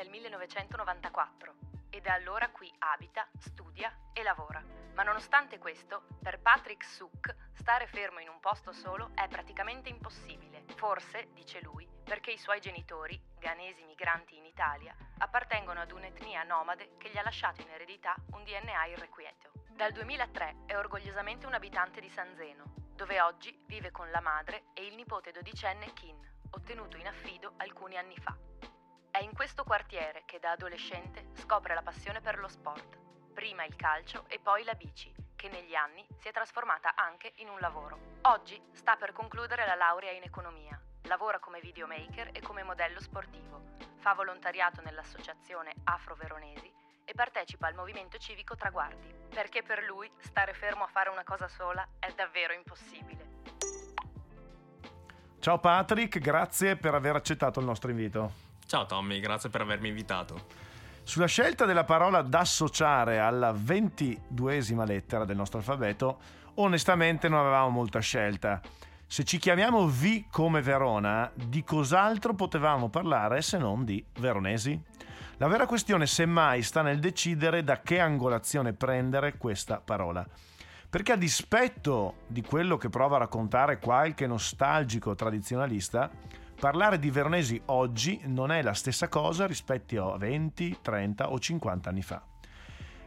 Nel 1994 e da allora qui abita, studia e lavora. Ma nonostante questo, per Patrick Suk, stare fermo in un posto solo è praticamente impossibile. Forse, dice lui, perché i suoi genitori, ghanesi migranti in Italia, appartengono ad un'etnia nomade che gli ha lasciato in eredità un DNA irrequieto. Dal 2003 è orgogliosamente un abitante di San Zeno, dove oggi vive con la madre e il nipote dodicenne Kin, ottenuto in affido alcuni anni fa. È in questo quartiere che da adolescente scopre la passione per lo sport. Prima il calcio e poi la bici, che negli anni si è trasformata anche in un lavoro. Oggi sta per concludere la laurea in economia. Lavora come videomaker e come modello sportivo. Fa volontariato nell'associazione Afro Veronesi e partecipa al movimento civico Traguardi, perché per lui stare fermo a fare una cosa sola è davvero impossibile. Ciao Patrick, grazie per aver accettato il nostro invito. Ciao Tommy, grazie per avermi invitato. Sulla scelta della parola da associare alla ventiduesima lettera del nostro alfabeto, onestamente non avevamo molta scelta. Se ci chiamiamo V come Verona, di cos'altro potevamo parlare se non di veronesi? La vera questione, semmai, sta nel decidere da che angolazione prendere questa parola. Perché a dispetto di quello che prova a raccontare qualche nostalgico tradizionalista, Parlare di veronesi oggi non è la stessa cosa rispetto a 20, 30 o 50 anni fa.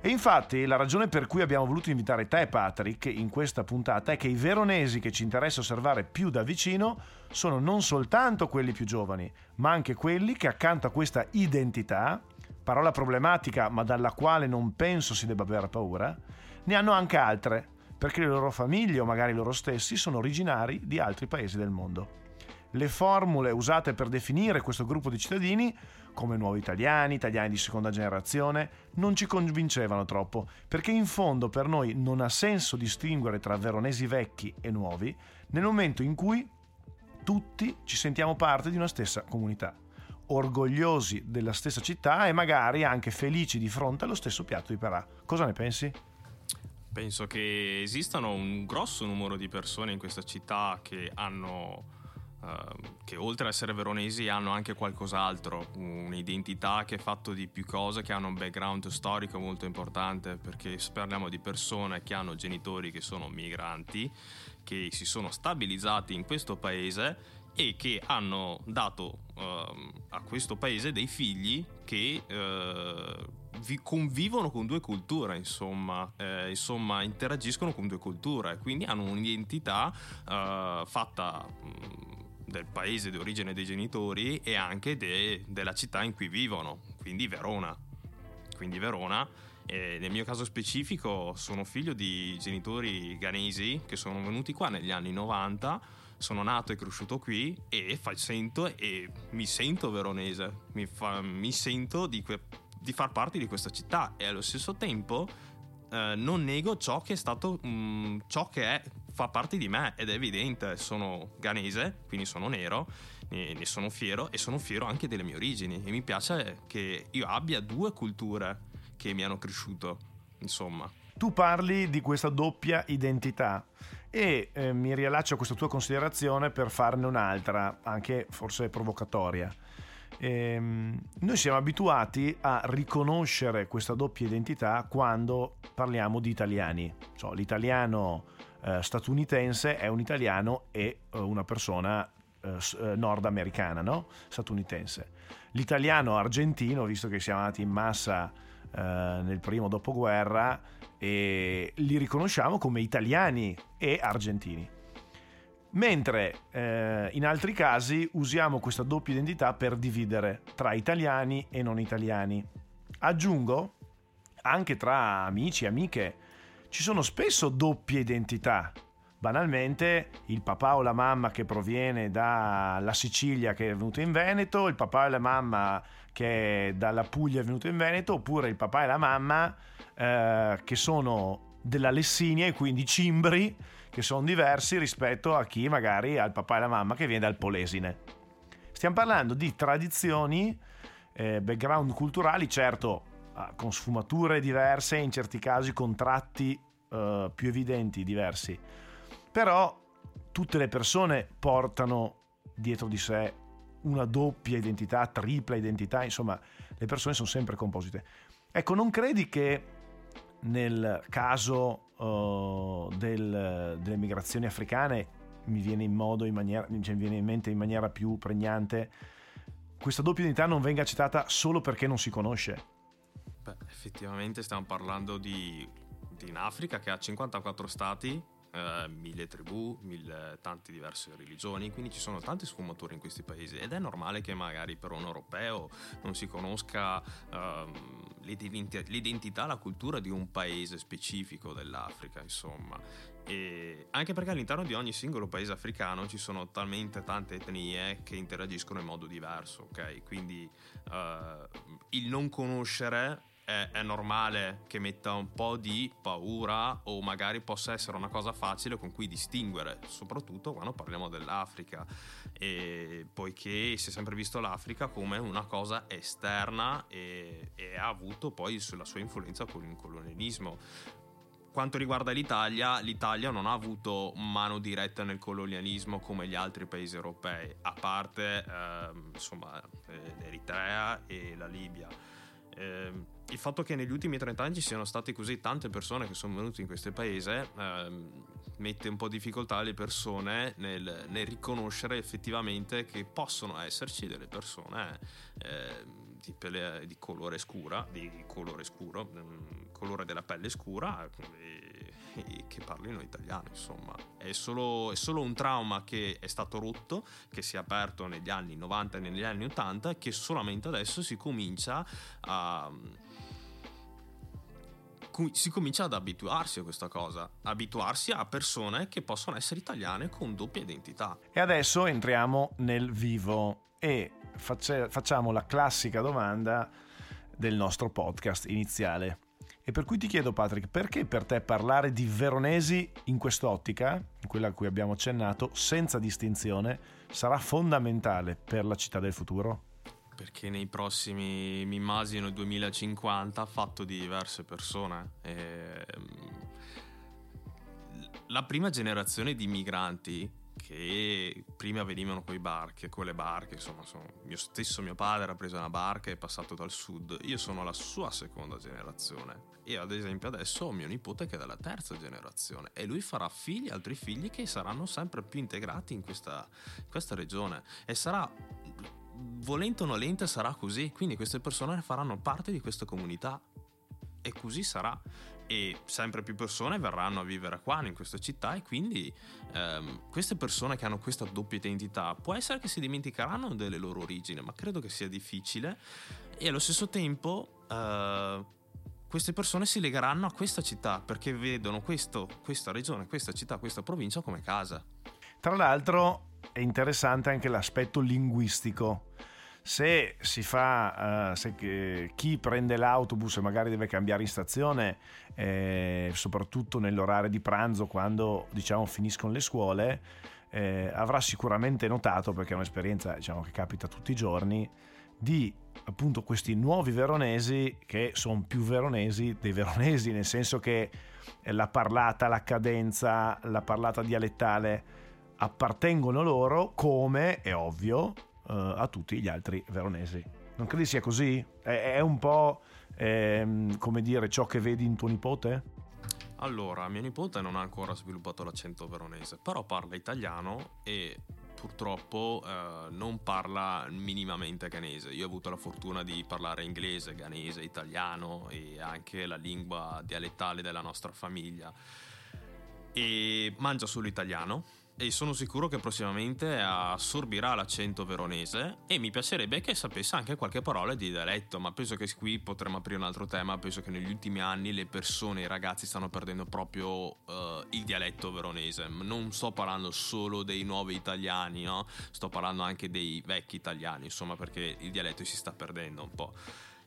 E infatti la ragione per cui abbiamo voluto invitare te, Patrick, in questa puntata è che i veronesi che ci interessa osservare più da vicino sono non soltanto quelli più giovani, ma anche quelli che accanto a questa identità, parola problematica ma dalla quale non penso si debba avere paura, ne hanno anche altre, perché le loro famiglie o magari loro stessi sono originari di altri paesi del mondo le formule usate per definire questo gruppo di cittadini, come nuovi italiani, italiani di seconda generazione, non ci convincevano troppo, perché in fondo per noi non ha senso distinguere tra veronesi vecchi e nuovi nel momento in cui tutti ci sentiamo parte di una stessa comunità, orgogliosi della stessa città e magari anche felici di fronte allo stesso piatto di parà. Cosa ne pensi? Penso che esistano un grosso numero di persone in questa città che hanno che oltre ad essere veronesi hanno anche qualcos'altro, un'identità che è fatta di più cose, che hanno un background storico molto importante, perché parliamo di persone che hanno genitori che sono migranti, che si sono stabilizzati in questo paese e che hanno dato uh, a questo paese dei figli che uh, convivono con due culture, insomma, eh, insomma, interagiscono con due culture, quindi hanno un'identità uh, fatta um, del paese di origine dei genitori e anche de, della città in cui vivono, quindi Verona. Quindi Verona, e nel mio caso specifico sono figlio di genitori ghanesi che sono venuti qua negli anni 90, sono nato e cresciuto qui e fa, sento e mi sento veronese, mi, fa, mi sento di, que, di far parte di questa città e allo stesso tempo eh, non nego ciò che è stato mh, mm, ciò che è, fa parte di me ed è evidente sono ghanese quindi sono nero ne, sono fiero e sono fiero anche delle mie origini. E mi piace che io abbia due culture che mi hanno cresciuto insomma. Tu parli di questa doppia identità e eh, mi riallaccio a questa tua considerazione per farne un'altra anche forse provocatoria Ehm, noi siamo abituati a riconoscere questa doppia identità quando parliamo di italiani. So, l'italiano eh, statunitense è un italiano e eh, una persona eh, eh nordamericana, no? statunitense. L'italiano argentino, visto che siamo andati in massa eh, nel primo dopoguerra, li riconosciamo come italiani e argentini. Mentre eh, in altri casi usiamo questa doppia identità per dividere tra italiani e non italiani. Aggiungo, anche tra amici e amiche, ci sono spesso doppie identità, banalmente il papà o la mamma che proviene dalla Sicilia che è venuto in Veneto, il papà e la mamma che è dalla Puglia è venuto in Veneto, oppure il papà e la mamma eh, che sono della Lessinia e quindi cimbri che sono diversi rispetto a chi magari ha il papà e la mamma che viene dal Polesine. Stiamo parlando di tradizioni, eh, background culturali, certo con sfumature diverse, in certi casi con tratti eh, più evidenti diversi, però tutte le persone portano dietro di sé una doppia identità, tripla identità, insomma le persone sono sempre composite. Ecco, non credi che nel caso del, delle migrazioni africane mi viene in modo, in maniera, cioè, mi viene in mente in maniera più pregnante, questa doppia identità non venga accettata solo perché non si conosce. Beh, effettivamente stiamo parlando di, di in Africa che ha 54 stati, eh, mille tribù, mille, tante diverse religioni, quindi ci sono tante sfumature in questi paesi ed è normale che magari per un europeo non si conosca ehm, l'identità, la cultura di un paese specifico dell'Africa, insomma. E anche perché all'interno di ogni singolo paese africano ci sono talmente tante etnie che interagiscono in modo diverso, ok? Quindi eh, il non conoscere è, è, normale che metta un po' di paura o magari possa essere una cosa facile con cui distinguere, soprattutto quando parliamo dell'Africa, e poiché si è sempre visto l'Africa come una cosa esterna e, e ha avuto poi la sua influenza con il colonialismo quanto riguarda l'Italia, l'Italia non ha avuto mano diretta nel colonialismo come gli altri paesi europei, a parte eh, insomma, l'Eritrea e la Libia. Eh, il fatto che negli ultimi 30 anni ci siano state così tante persone che sono venute in questo paese eh, mette un po' di difficoltà alle persone nel, nel, riconoscere effettivamente che possono esserci delle persone eh, di, pelle, di, colore scura, di colore scuro, mm, colore della pelle scura e, e che parlino italiano, insomma. È solo, è solo, un trauma che è stato rotto, che si è aperto negli anni 90 e negli anni 80 e che solamente adesso si comincia a si comincia ad abituarsi a questa cosa, abituarsi a persone che possono essere italiane con doppia identità. E adesso entriamo nel vivo e facce, facciamo la classica domanda del nostro podcast iniziale. E per cui ti chiedo, Patrick, perché per te parlare di veronesi in quest'ottica, quella a cui abbiamo accennato, senza distinzione, sarà fondamentale per la città del futuro? Perché nei prossimi, mi immagino, 2050, fatto di diverse persone. E, ehm, la prima generazione di migranti che prima venivano con, barche, con le barche, insomma, sono, mio stesso mio padre ha preso una barca e è passato dal sud, io sono la sua seconda generazione e ad esempio adesso ho mio nipote che è della terza generazione e lui farà figli, altri figli che saranno sempre più integrati in questa, in questa regione e sarà volente o nolente sarà così, quindi queste persone faranno parte di questa comunità. E così sarà. E sempre più persone verranno a vivere qua in questa città. E quindi ehm, queste persone che hanno questa doppia identità può essere che si dimenticheranno delle loro origini ma credo che sia difficile. E allo stesso tempo eh, queste persone si legheranno a questa città perché vedono questo, questa regione, questa città, questa provincia come casa. Tra l'altro è interessante anche l'aspetto linguistico se si fa, uh, se chi prende l'autobus e magari deve cambiare in stazione, eh, soprattutto nell'orario di pranzo quando diciamo finiscono le scuole, eh, avrà sicuramente notato, perché è un'esperienza diciamo, che capita tutti i giorni, di appunto questi nuovi veronesi che sono più veronesi dei veronesi, nel senso che la parlata, la cadenza, la parlata dialettale appartengono loro come, è ovvio, a tutti gli altri veronesi. Non credi sia così? È, è un po' ehm, come dire ciò che vedi in tuo nipote? Allora, mio nipote non ha ancora sviluppato l'accento veronese, però parla italiano e purtroppo eh, non parla minimamente ghanese. Io ho avuto la fortuna di parlare inglese, ghanese, italiano e anche la lingua dialettale della nostra famiglia. E mangia solo italiano, e sono sicuro che prossimamente assorbirà l'accento veronese e mi piacerebbe che sapesse anche qualche parola di dialetto, ma penso che qui potremmo aprire un altro tema, penso che negli ultimi anni le persone, i ragazzi stanno perdendo proprio uh, il dialetto veronese, non sto parlando solo dei nuovi italiani, no? sto parlando anche dei vecchi italiani, insomma perché il dialetto si sta perdendo un po'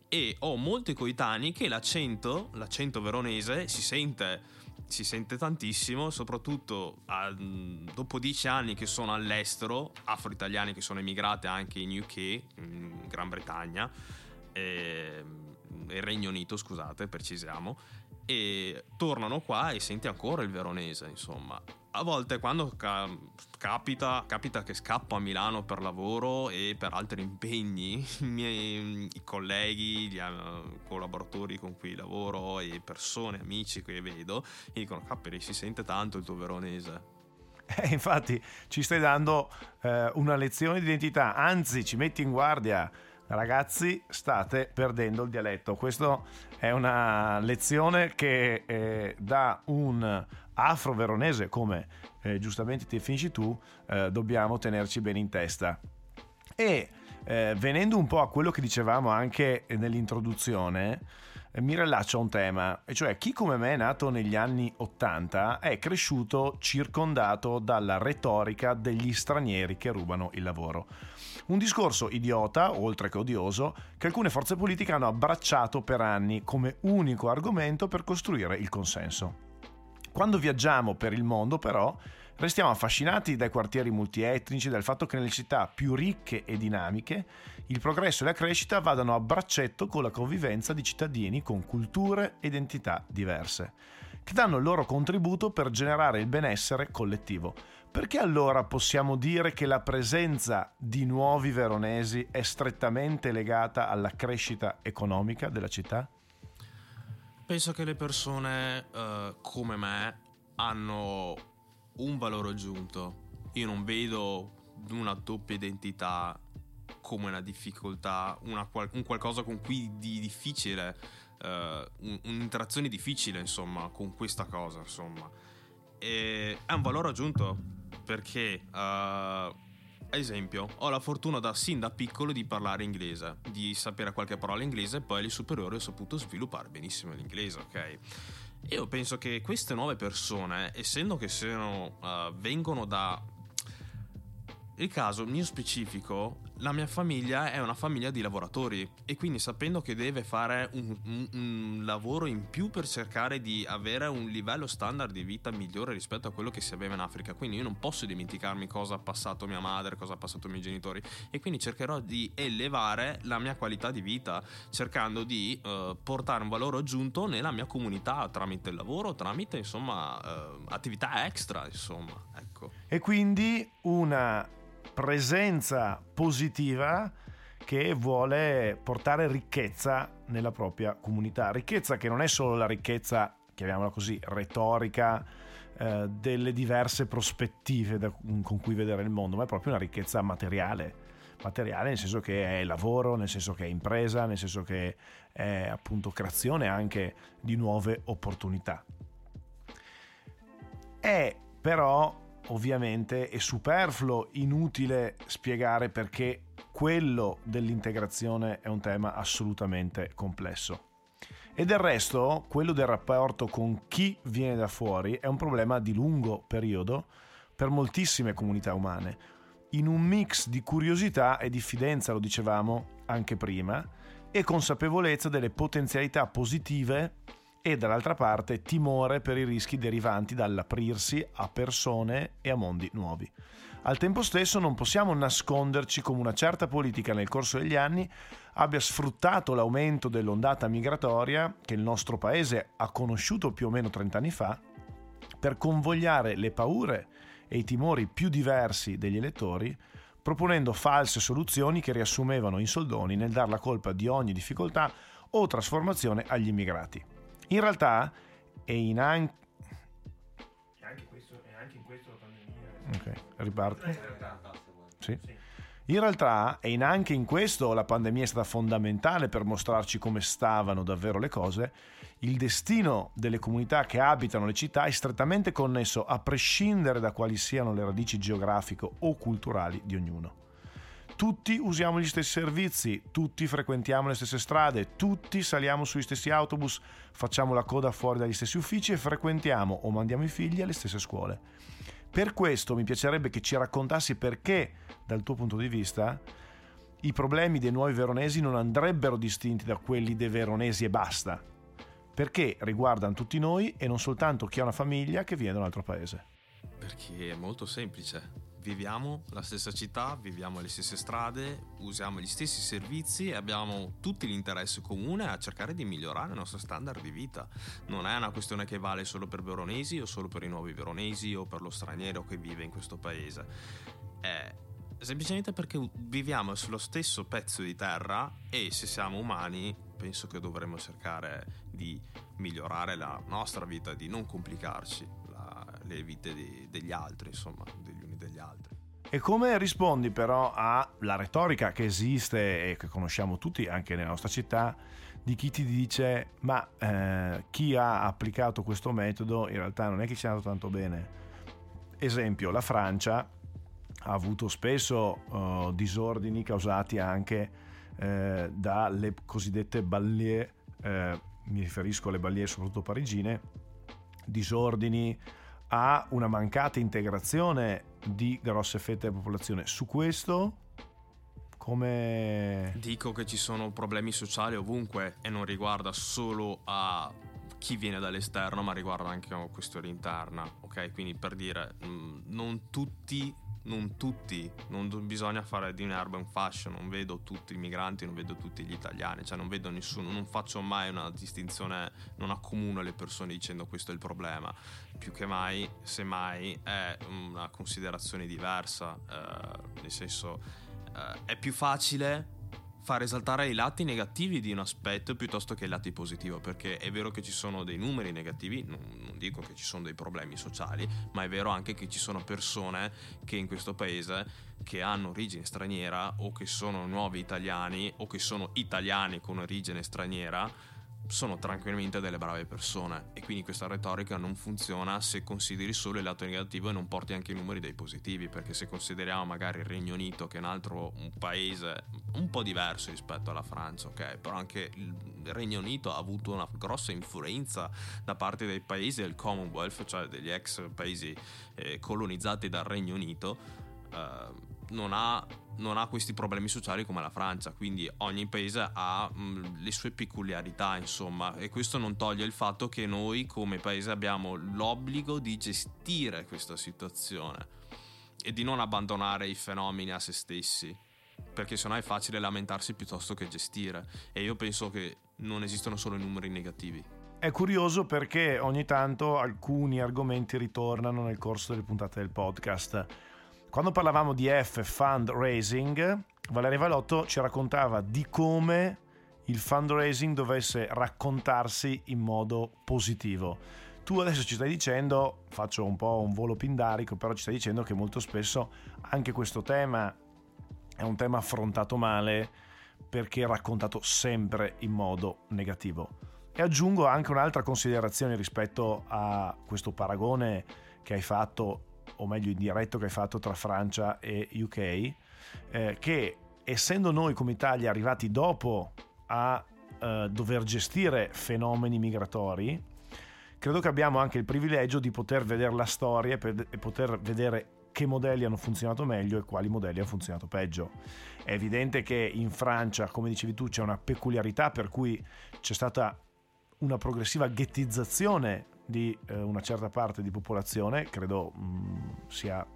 e ho molti coetanei che l'accento, l'accento veronese si sente si sente tantissimo, soprattutto a, dopo dieci anni che sono all'estero, afro-italiani che sono emigrati anche in UK, in Gran Bretagna, e, il Regno Unito, scusate, precisiamo, e tornano qua e senti ancora il veronese, insomma. A volte quando ca- capita, capita che scappo a Milano per lavoro e per altri impegni, i miei i colleghi, gli uh, collaboratori con cui lavoro e persone, amici che vedo, mi dicono, capperi, si sente tanto il tuo veronese. Eh, infatti ci stai dando eh, una lezione di identità, anzi ci metti in guardia Ragazzi, state perdendo il dialetto. Questa è una lezione che eh, da un afro-veronese, come eh, giustamente ti finisci tu, eh, dobbiamo tenerci bene in testa. E eh, venendo un po' a quello che dicevamo anche nell'introduzione, eh, mi rilaccio a un tema, e cioè chi come me è nato negli anni 80 è cresciuto circondato dalla retorica degli stranieri che rubano il lavoro. Un discorso idiota, oltre che odioso, che alcune forze politiche hanno abbracciato per anni come unico argomento per costruire il consenso. Quando viaggiamo per il mondo, però, restiamo affascinati dai quartieri multietnici, dal fatto che nelle città più ricche e dinamiche il progresso e la crescita vadano a braccetto con la convivenza di cittadini con culture e identità diverse, che danno il loro contributo per generare il benessere collettivo. Perché allora possiamo dire che la presenza di nuovi veronesi è strettamente legata alla crescita economica della città? Penso che le persone uh, come me hanno un valore aggiunto. Io non vedo una doppia identità come una difficoltà, una, un qualcosa con cui di difficile, uh, un'interazione difficile, insomma, con questa cosa, insomma. E è un valore aggiunto perché, uh, ad esempio, ho la fortuna da sin da piccolo di parlare inglese, di sapere qualche parola inglese e poi alle superiori ho saputo sviluppare benissimo l'inglese, ok? Io penso che queste nuove persone, essendo che siano, uh, vengono da il caso mio specifico, la mia famiglia è una famiglia di lavoratori e quindi sapendo che deve fare un, un, un, lavoro in più per cercare di avere un livello standard di vita migliore rispetto a quello che si aveva in Africa, quindi io non posso dimenticarmi cosa ha passato mia madre, cosa ha passato i miei genitori e quindi cercherò di elevare la mia qualità di vita cercando di uh, portare un valore aggiunto nella mia comunità tramite il lavoro, tramite insomma uh, attività extra, insomma, ecco. E quindi una presenza positiva che vuole portare ricchezza nella propria comunità. Ricchezza che non è solo la ricchezza, chiamiamola così, retorica eh, delle diverse prospettive da, con cui vedere il mondo, ma è proprio una ricchezza materiale. Materiale nel senso che è lavoro, nel senso che è impresa, nel senso che è appunto creazione anche di nuove opportunità. È però ovviamente è superfluo, inutile spiegare perché quello dell'integrazione è un tema assolutamente complesso. E del resto, quello del rapporto con chi viene da fuori è un problema di lungo periodo per moltissime comunità umane, in un mix di curiosità e diffidenza, lo dicevamo anche prima, e consapevolezza delle potenzialità positive e dall'altra parte timore per i rischi derivanti dall'aprirsi a persone e a mondi nuovi. Al tempo stesso non possiamo nasconderci come una certa politica nel corso degli anni abbia sfruttato l'aumento dell'ondata migratoria che il nostro paese ha conosciuto più o meno 30 anni fa per convogliare le paure e i timori più diversi degli elettori proponendo false soluzioni che riassumevano in soldoni nel dar la colpa di ogni difficoltà o trasformazione agli immigrati. In realtà, è in anche... Anche questo, è anche in questo la pandemia... Ok, riparte. Sì. In realtà, e in anche in questo la pandemia è stata fondamentale per mostrarci come stavano davvero le cose, il destino delle comunità che abitano le città è strettamente connesso a prescindere da quali siano le radici geografiche o culturali di ognuno. Tutti usiamo gli stessi servizi, tutti frequentiamo le stesse strade, tutti saliamo sugli stessi autobus, facciamo la coda fuori dagli stessi uffici e frequentiamo o mandiamo i figli alle stesse scuole. Per questo mi piacerebbe che ci raccontassi perché, dal tuo punto di vista, i problemi dei nuovi veronesi non andrebbero distinti da quelli dei veronesi e basta, perché riguardano tutti noi e non soltanto chi ha una famiglia che viene da un altro paese. Perché è molto semplice viviamo la stessa città, viviamo le stesse strade, usiamo gli stessi servizi e abbiamo tutti l'interesse comune a cercare di migliorare il nostro standard di vita. Non è una questione che vale solo per veronesi o solo per i nuovi veronesi o per lo straniero che vive in questo paese. È semplicemente perché viviamo sullo stesso pezzo di terra e se siamo umani penso che dovremmo cercare di migliorare la nostra vita, di non complicarci le vite di, degli altri, insomma, degli degli altri. E come rispondi però alla retorica che esiste e che conosciamo tutti anche nella nostra città di chi ti dice ma eh, chi ha applicato questo metodo in realtà non è che ci è andato tanto bene. Esempio, la Francia ha avuto spesso uh, disordini causati anche eh, dalle cosiddette ballie, eh, mi riferisco alle ballie soprattutto parigine, disordini a una mancata integrazione di grosse fette della popolazione. Su questo come... Dico che ci sono problemi sociali ovunque e non riguarda solo a chi viene dall'esterno, ma riguarda anche una questione interna, ok? Quindi per dire, mm, non tutti non tutti, non bisogna fare di un urban fashion, non vedo tutti i migranti, non vedo tutti gli italiani, cioè non vedo nessuno, non faccio mai una distinzione, non accomuno le persone dicendo questo è il problema, più che mai, semmai, è una considerazione diversa, eh, nel senso eh, è più facile far esaltare i lati negativi di un aspetto piuttosto che i lati positivi, perché è vero che ci sono dei numeri negativi, non, non, dico che ci sono dei problemi sociali, ma è vero anche che ci sono persone che in questo paese che hanno origine straniera o che sono nuovi italiani o che sono italiani con origine straniera sono tranquillamente delle brave persone. E quindi questa retorica non funziona se consideri solo il lato negativo e non porti anche i numeri dei positivi perché se consideriamo magari il Regno Unito che è un altro un paese un po' diverso rispetto alla Francia ok? Però anche il Regno Unito ha avuto una grossa influenza da parte dei paesi del Commonwealth cioè degli ex paesi eh, colonizzati dal Regno Unito eh, non ha non ha questi problemi sociali come la Francia, quindi ogni paese ha mh, mm, le sue peculiarità, insomma, e questo non toglie il fatto che noi come paese abbiamo l'obbligo di gestire questa situazione e di non abbandonare i fenomeni a se stessi, perché sennò è facile lamentarsi piuttosto che gestire e io penso che non esistono solo i numeri negativi. È curioso perché ogni tanto alcuni argomenti ritornano nel corso delle puntate del podcast quando parlavamo di F fundraising, Valeria Valotto ci raccontava di come il fundraising dovesse raccontarsi in modo positivo. Tu adesso ci stai dicendo, faccio un po' un volo pindarico, però ci stai dicendo che molto spesso anche questo tema è un tema affrontato male perché è raccontato sempre in modo negativo. E aggiungo anche un'altra considerazione rispetto a questo paragone che hai fatto o meglio indiretto che hai fatto tra Francia e UK, eh, che essendo noi come Italia arrivati dopo a eh, dover gestire fenomeni migratori, credo che abbiamo anche il privilegio di poter vedere la storia e poter vedere che modelli hanno funzionato meglio e quali modelli hanno funzionato peggio. È evidente che in Francia, come dicevi tu, c'è una peculiarità per cui c'è stata una progressiva ghettizzazione di eh, una certa parte di popolazione, credo mh, mm, sia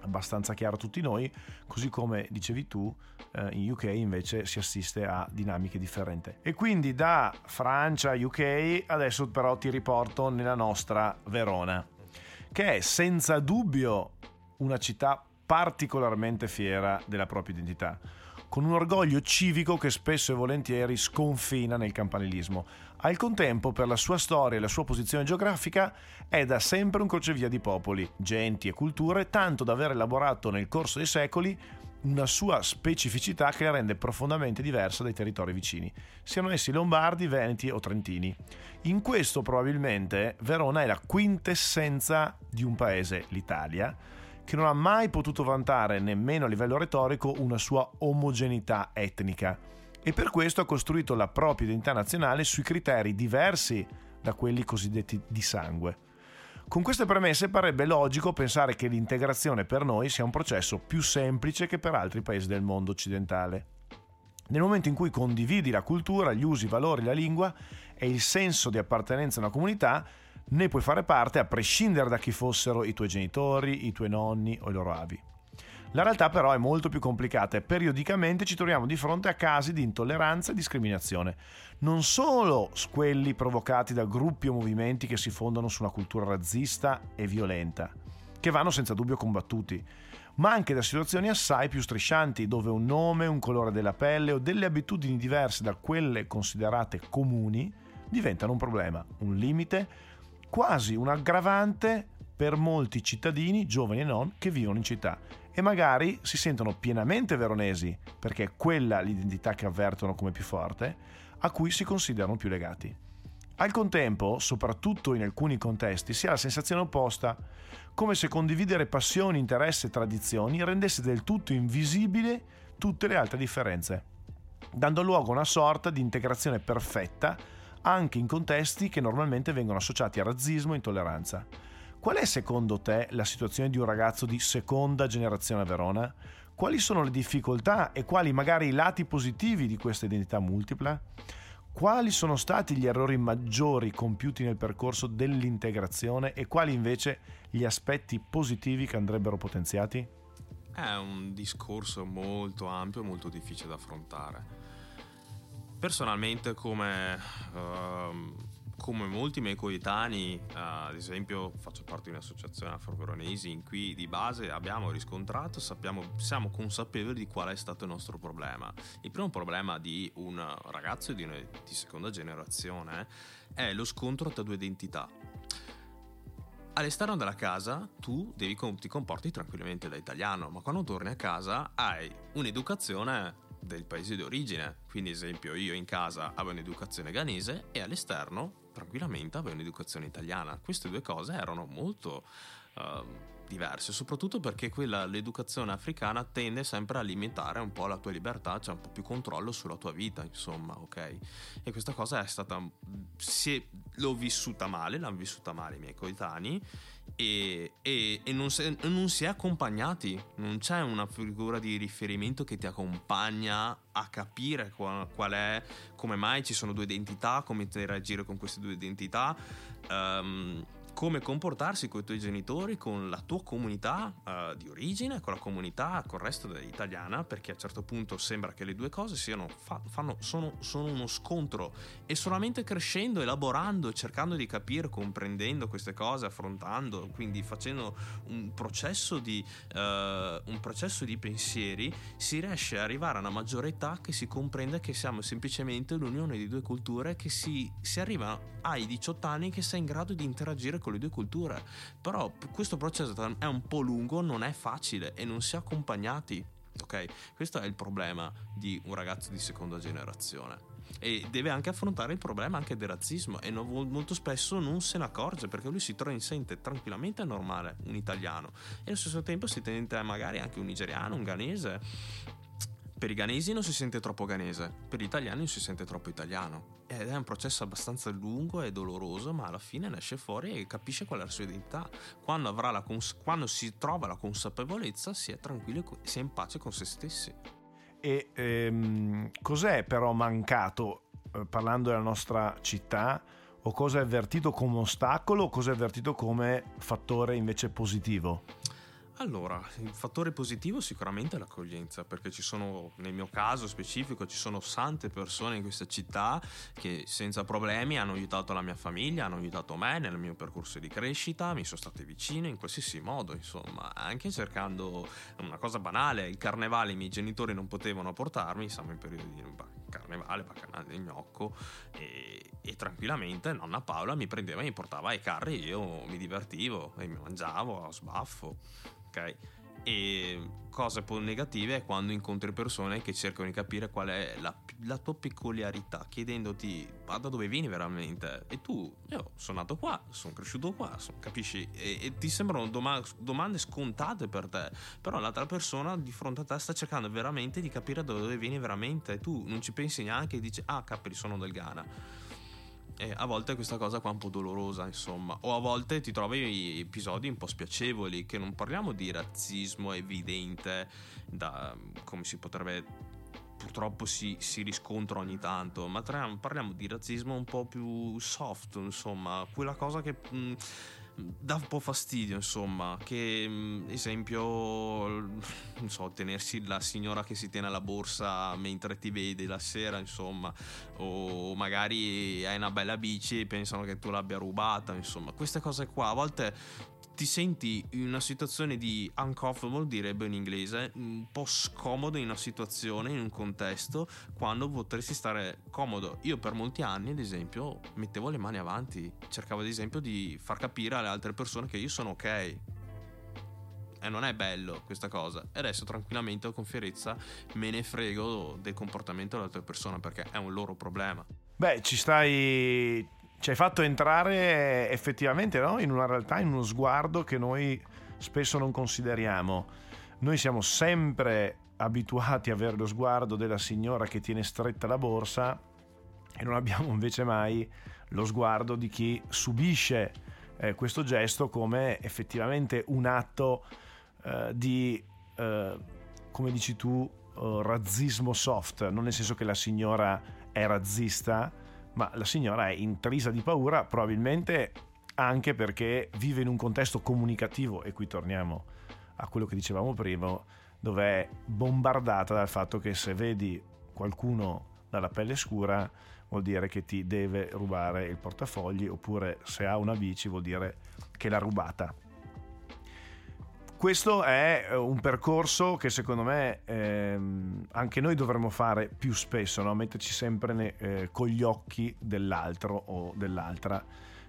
abbastanza chiaro a tutti noi, così come dicevi tu, eh, in UK invece si assiste a dinamiche differenti. E quindi da Francia, UK, adesso però ti riporto nella nostra Verona, che è senza dubbio una città particolarmente fiera della propria identità, con un orgoglio civico che spesso e volentieri sconfina nel campanilismo al contempo, per la sua storia e la sua posizione geografica, è da sempre un crocevia di popoli, genti e culture, tanto da aver elaborato nel corso dei secoli una sua specificità che la rende profondamente diversa dai territori vicini, siano essi lombardi, veneti o trentini. In questo probabilmente Verona è la quintessenza di un paese, l'Italia, che non ha mai potuto vantare, nemmeno a livello retorico, una sua omogeneità etnica e per questo ha costruito la propria identità nazionale sui criteri diversi da quelli cosiddetti di sangue. Con queste premesse parebbe logico pensare che l'integrazione per noi sia un processo più semplice che per altri paesi del mondo occidentale. Nel momento in cui condividi la cultura, gli usi, i valori, la lingua e il senso di appartenenza a una comunità, ne puoi fare parte a prescindere da chi fossero i tuoi genitori, i tuoi nonni o i loro avi. La realtà però è molto più complicata e periodicamente ci troviamo di fronte a casi di intolleranza e discriminazione, non solo quelli provocati da gruppi o movimenti che si fondano su una cultura razzista e violenta, che vanno senza dubbio combattuti, ma anche da situazioni assai più striscianti, dove un nome, un colore della pelle o delle abitudini diverse da quelle considerate comuni diventano un problema, un limite, quasi un aggravante per molti cittadini, giovani e non, che vivono in città e magari si sentono pienamente veronesi, perché è quella l'identità che avvertono come più forte, a cui si considerano più legati. Al contempo, soprattutto in alcuni contesti, si ha la sensazione opposta, come se condividere passioni, interessi e tradizioni rendesse del tutto invisibile tutte le altre differenze, dando luogo a una sorta di integrazione perfetta anche in contesti che normalmente vengono associati a razzismo e intolleranza. Qual è secondo te la situazione di un ragazzo di seconda generazione a Verona? Quali sono le difficoltà e quali magari i lati positivi di questa identità multipla? Quali sono stati gli errori maggiori compiuti nel percorso dell'integrazione e quali invece gli aspetti positivi che andrebbero potenziati? È un discorso molto ampio e molto difficile da affrontare. Personalmente come uh, come molti miei coetanei, uh, ad esempio faccio parte di un'associazione afro-veronesi in cui di base abbiamo riscontrato, sappiamo, siamo consapevoli di qual è stato il nostro problema. Il primo problema di un ragazzo di, una, di seconda generazione è lo scontro tra due identità. All'esterno della casa tu devi, ti comporti tranquillamente da italiano, ma quando torni a casa hai un'educazione del paese di origine. Quindi, esempio, io in casa avevo un'educazione ghanese e all'esterno tranquillamente aveva un'educazione italiana. Queste due cose erano molto uh, diverse, soprattutto perché quella, l'educazione africana tende sempre a limitare un po' la tua libertà, c'è cioè un po' più controllo sulla tua vita, insomma, ok? E questa cosa è stata... Si, l'ho vissuta male, l'hanno vissuta male i miei coetanei e, e, e non, si, non, si, è accompagnati, non c'è una figura di riferimento che ti accompagna a capire qual, qual è, come mai ci sono due identità, come interagire con queste due identità. Um, come comportarsi con i tuoi genitori, con la tua comunità uh, di origine, con la comunità, con il resto italiana, perché a un certo punto sembra che le due cose siano, fa, fanno, sono, sono, uno scontro. E solamente crescendo, elaborando, cercando di capire, comprendendo queste cose, affrontando, quindi facendo un processo di, uh, un processo di pensieri, si riesce ad arrivare a una maggiore età che si comprende che siamo semplicemente l'unione di due culture che si, si arriva ai 18 anni che sei in grado di interagire con con le due culture. Però questo processo è un po' lungo, non è facile e non si è accompagnati. Ok? Questo è il problema di un ragazzo di seconda generazione e deve anche affrontare il problema anche del razzismo e non, molto spesso non se ne accorge perché lui si trova in sente tranquillamente normale un italiano e allo stesso tempo si sente magari anche un nigeriano, un ghanese per i ghanesi non si sente troppo ghanese, per gli italiani non si sente troppo italiano. Ed è un processo abbastanza lungo e doloroso, ma alla fine ne esce fuori e capisce qual è la sua identità. Quando, cons- quando si trova la consapevolezza, si è tranquillo e si è in pace con se stessi. E ehm, cos'è però mancato, eh, parlando della nostra città, o cosa è avvertito come ostacolo o cosa è avvertito come fattore invece positivo? Allora, il fattore positivo sicuramente è l'accoglienza, perché ci sono, nel mio caso specifico, ci sono tante persone in questa città che senza problemi hanno aiutato la mia famiglia, hanno aiutato me nel mio percorso di crescita, mi sono state vicine in qualsiasi modo, insomma, anche cercando una cosa banale, il carnevale i miei genitori non potevano portarmi, siamo in periodo di carnevale, bacchanale del gnocco e, e, tranquillamente nonna Paola mi prendeva e mi portava ai carri, io mi divertivo e mi mangiavo a sbaffo ok? E cose poi negative è quando incontri persone che cercano di capire qual è la, la tua peculiarità, chiedendoti ma da dove vieni veramente? E tu, io sono nato qua, sono cresciuto qua, sono, capisci? E, e, ti sembrano doma- domande scontate per te, però l'altra persona di fronte a te sta cercando veramente di capire da dove vieni veramente e tu non ci pensi neanche e dici ah capri sono del Ghana e a volte questa cosa qua è un po' dolorosa, insomma. O a volte ti trovi episodi un po' spiacevoli, che non parliamo di razzismo evidente, da come si potrebbe purtroppo si, si, riscontra ogni tanto, ma parliamo di razzismo un po' più soft, insomma, quella cosa che mh, dà un po' fastidio, insomma, che esempio, non so, tenersi la signora che si tiene la borsa mentre ti vede la sera, insomma, o magari hai una bella bici e pensano che tu l'abbia rubata, insomma, queste cose qua. A volte ti senti in una situazione di uncomfortable, direbbe in inglese, un po' scomodo in una situazione, in un contesto, quando potresti stare comodo. Io per molti anni, ad esempio, mettevo le mani avanti, cercavo ad esempio di far capire alle altre persone che io sono ok. E non è bello questa cosa. E adesso tranquillamente con fierezza me ne frego del comportamento dell'altra persona perché è un loro problema. Beh, ci stai ci hai fatto entrare effettivamente no? in una realtà, in uno sguardo che noi spesso non consideriamo. Noi siamo sempre abituati a avere lo sguardo della signora che tiene stretta la borsa e non abbiamo invece mai lo sguardo di chi subisce eh, questo gesto come effettivamente un atto eh, di, eh, come dici tu, eh, razzismo soft, non nel senso che la signora è razzista, ma la signora è intrisa di paura probabilmente anche perché vive in un contesto comunicativo e qui torniamo a quello che dicevamo prima dove è bombardata dal fatto che se vedi qualcuno dalla pelle scura vuol dire che ti deve rubare il portafogli oppure se ha una bici vuol dire che l'ha rubata questo è eh, un percorso che secondo me ehm, anche noi dovremmo fare più spesso, no? metterci sempre ne, eh, con gli occhi dell'altro o dell'altra,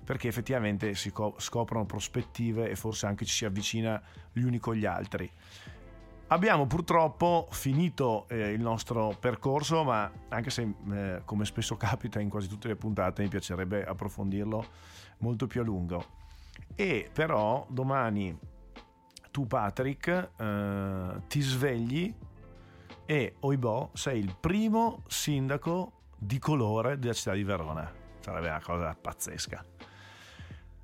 perché effettivamente si co- scoprono prospettive e forse anche ci si avvicina gli uni con gli altri. Abbiamo purtroppo finito eh, il nostro percorso, ma anche se eh, come spesso capita in quasi tutte le puntate mi piacerebbe approfondirlo molto più a lungo. E però domani tu Patrick eh, ti svegli e oibò sei il primo sindaco di colore della città di Verona. Sarebbe una cosa pazzesca.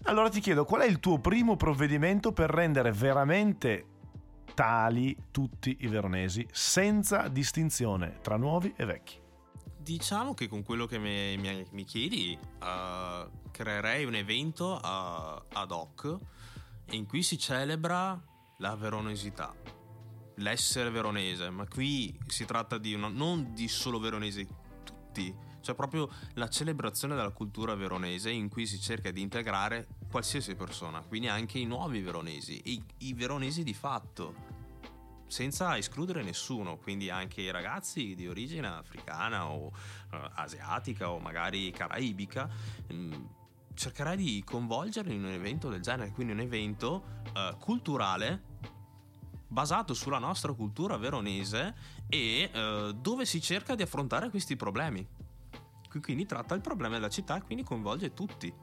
Allora ti chiedo qual è il tuo primo provvedimento per rendere veramente tali tutti i veronesi senza distinzione tra nuovi e vecchi? Diciamo che con quello che mi, mi, mi chiedi uh, creerei un evento uh, ad hoc in cui si celebra la veronesità, l'essere veronese, ma qui si tratta di una, non di solo veronesi, tutti, cioè proprio la celebrazione della cultura veronese in cui si cerca di integrare qualsiasi persona, quindi anche i nuovi veronesi, i, i veronesi di fatto, senza escludere nessuno, quindi anche i ragazzi di origine africana o uh, asiatica o magari caraibica. Mh, mm, cercherai di coinvolgerli in un evento del genere, quindi un evento uh, culturale basato sulla nostra cultura veronese e uh, dove si cerca di affrontare questi problemi. Quindi tratta il problema della città e quindi coinvolge tutti.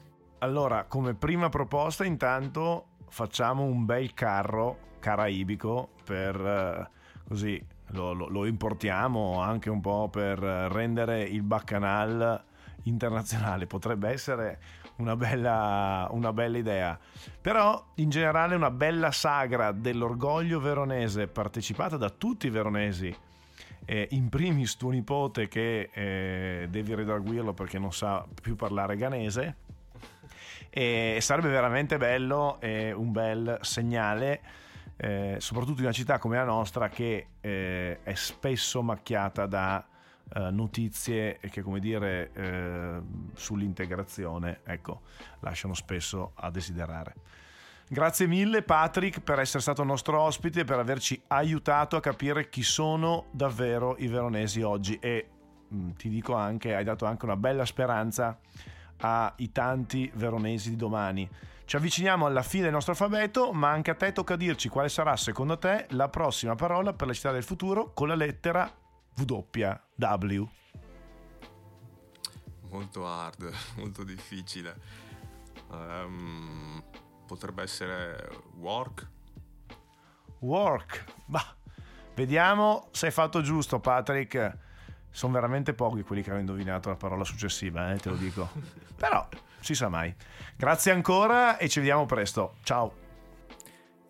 Allora, come prima proposta, intanto facciamo un bel carro caraibico per uh, così lo, lo, lo, importiamo anche un po' per rendere il baccanal internazionale. Potrebbe essere una bella, una bella idea. Però in generale una bella sagra dell'orgoglio veronese partecipata da tutti i veronesi. Eh, in primis tuo nipote che eh, devi redarguirlo perché non sa più parlare ganese e sarebbe veramente bello e un bel segnale eh, soprattutto in una città come la nostra che eh, è spesso macchiata da eh, notizie che, come dire, eh, sull'integrazione, ecco, lasciano spesso a desiderare. Grazie mille Patrick per essere stato nostro ospite e per averci aiutato a capire chi sono davvero i veronesi oggi e mh, mm, ti dico anche, hai dato anche una bella speranza ai tanti veronesi di domani. Ci avviciniamo alla fine del nostro alfabeto, ma anche a te tocca dirci quale sarà secondo te la prossima parola per la città del futuro con la lettera W. Molto hard, molto difficile. Um, potrebbe essere work. Work. Bah, vediamo se hai fatto giusto, Patrick. Sono veramente pochi quelli che hanno indovinato la parola successiva, eh, te lo dico. Però si sa mai. Grazie ancora e ci vediamo presto. Ciao.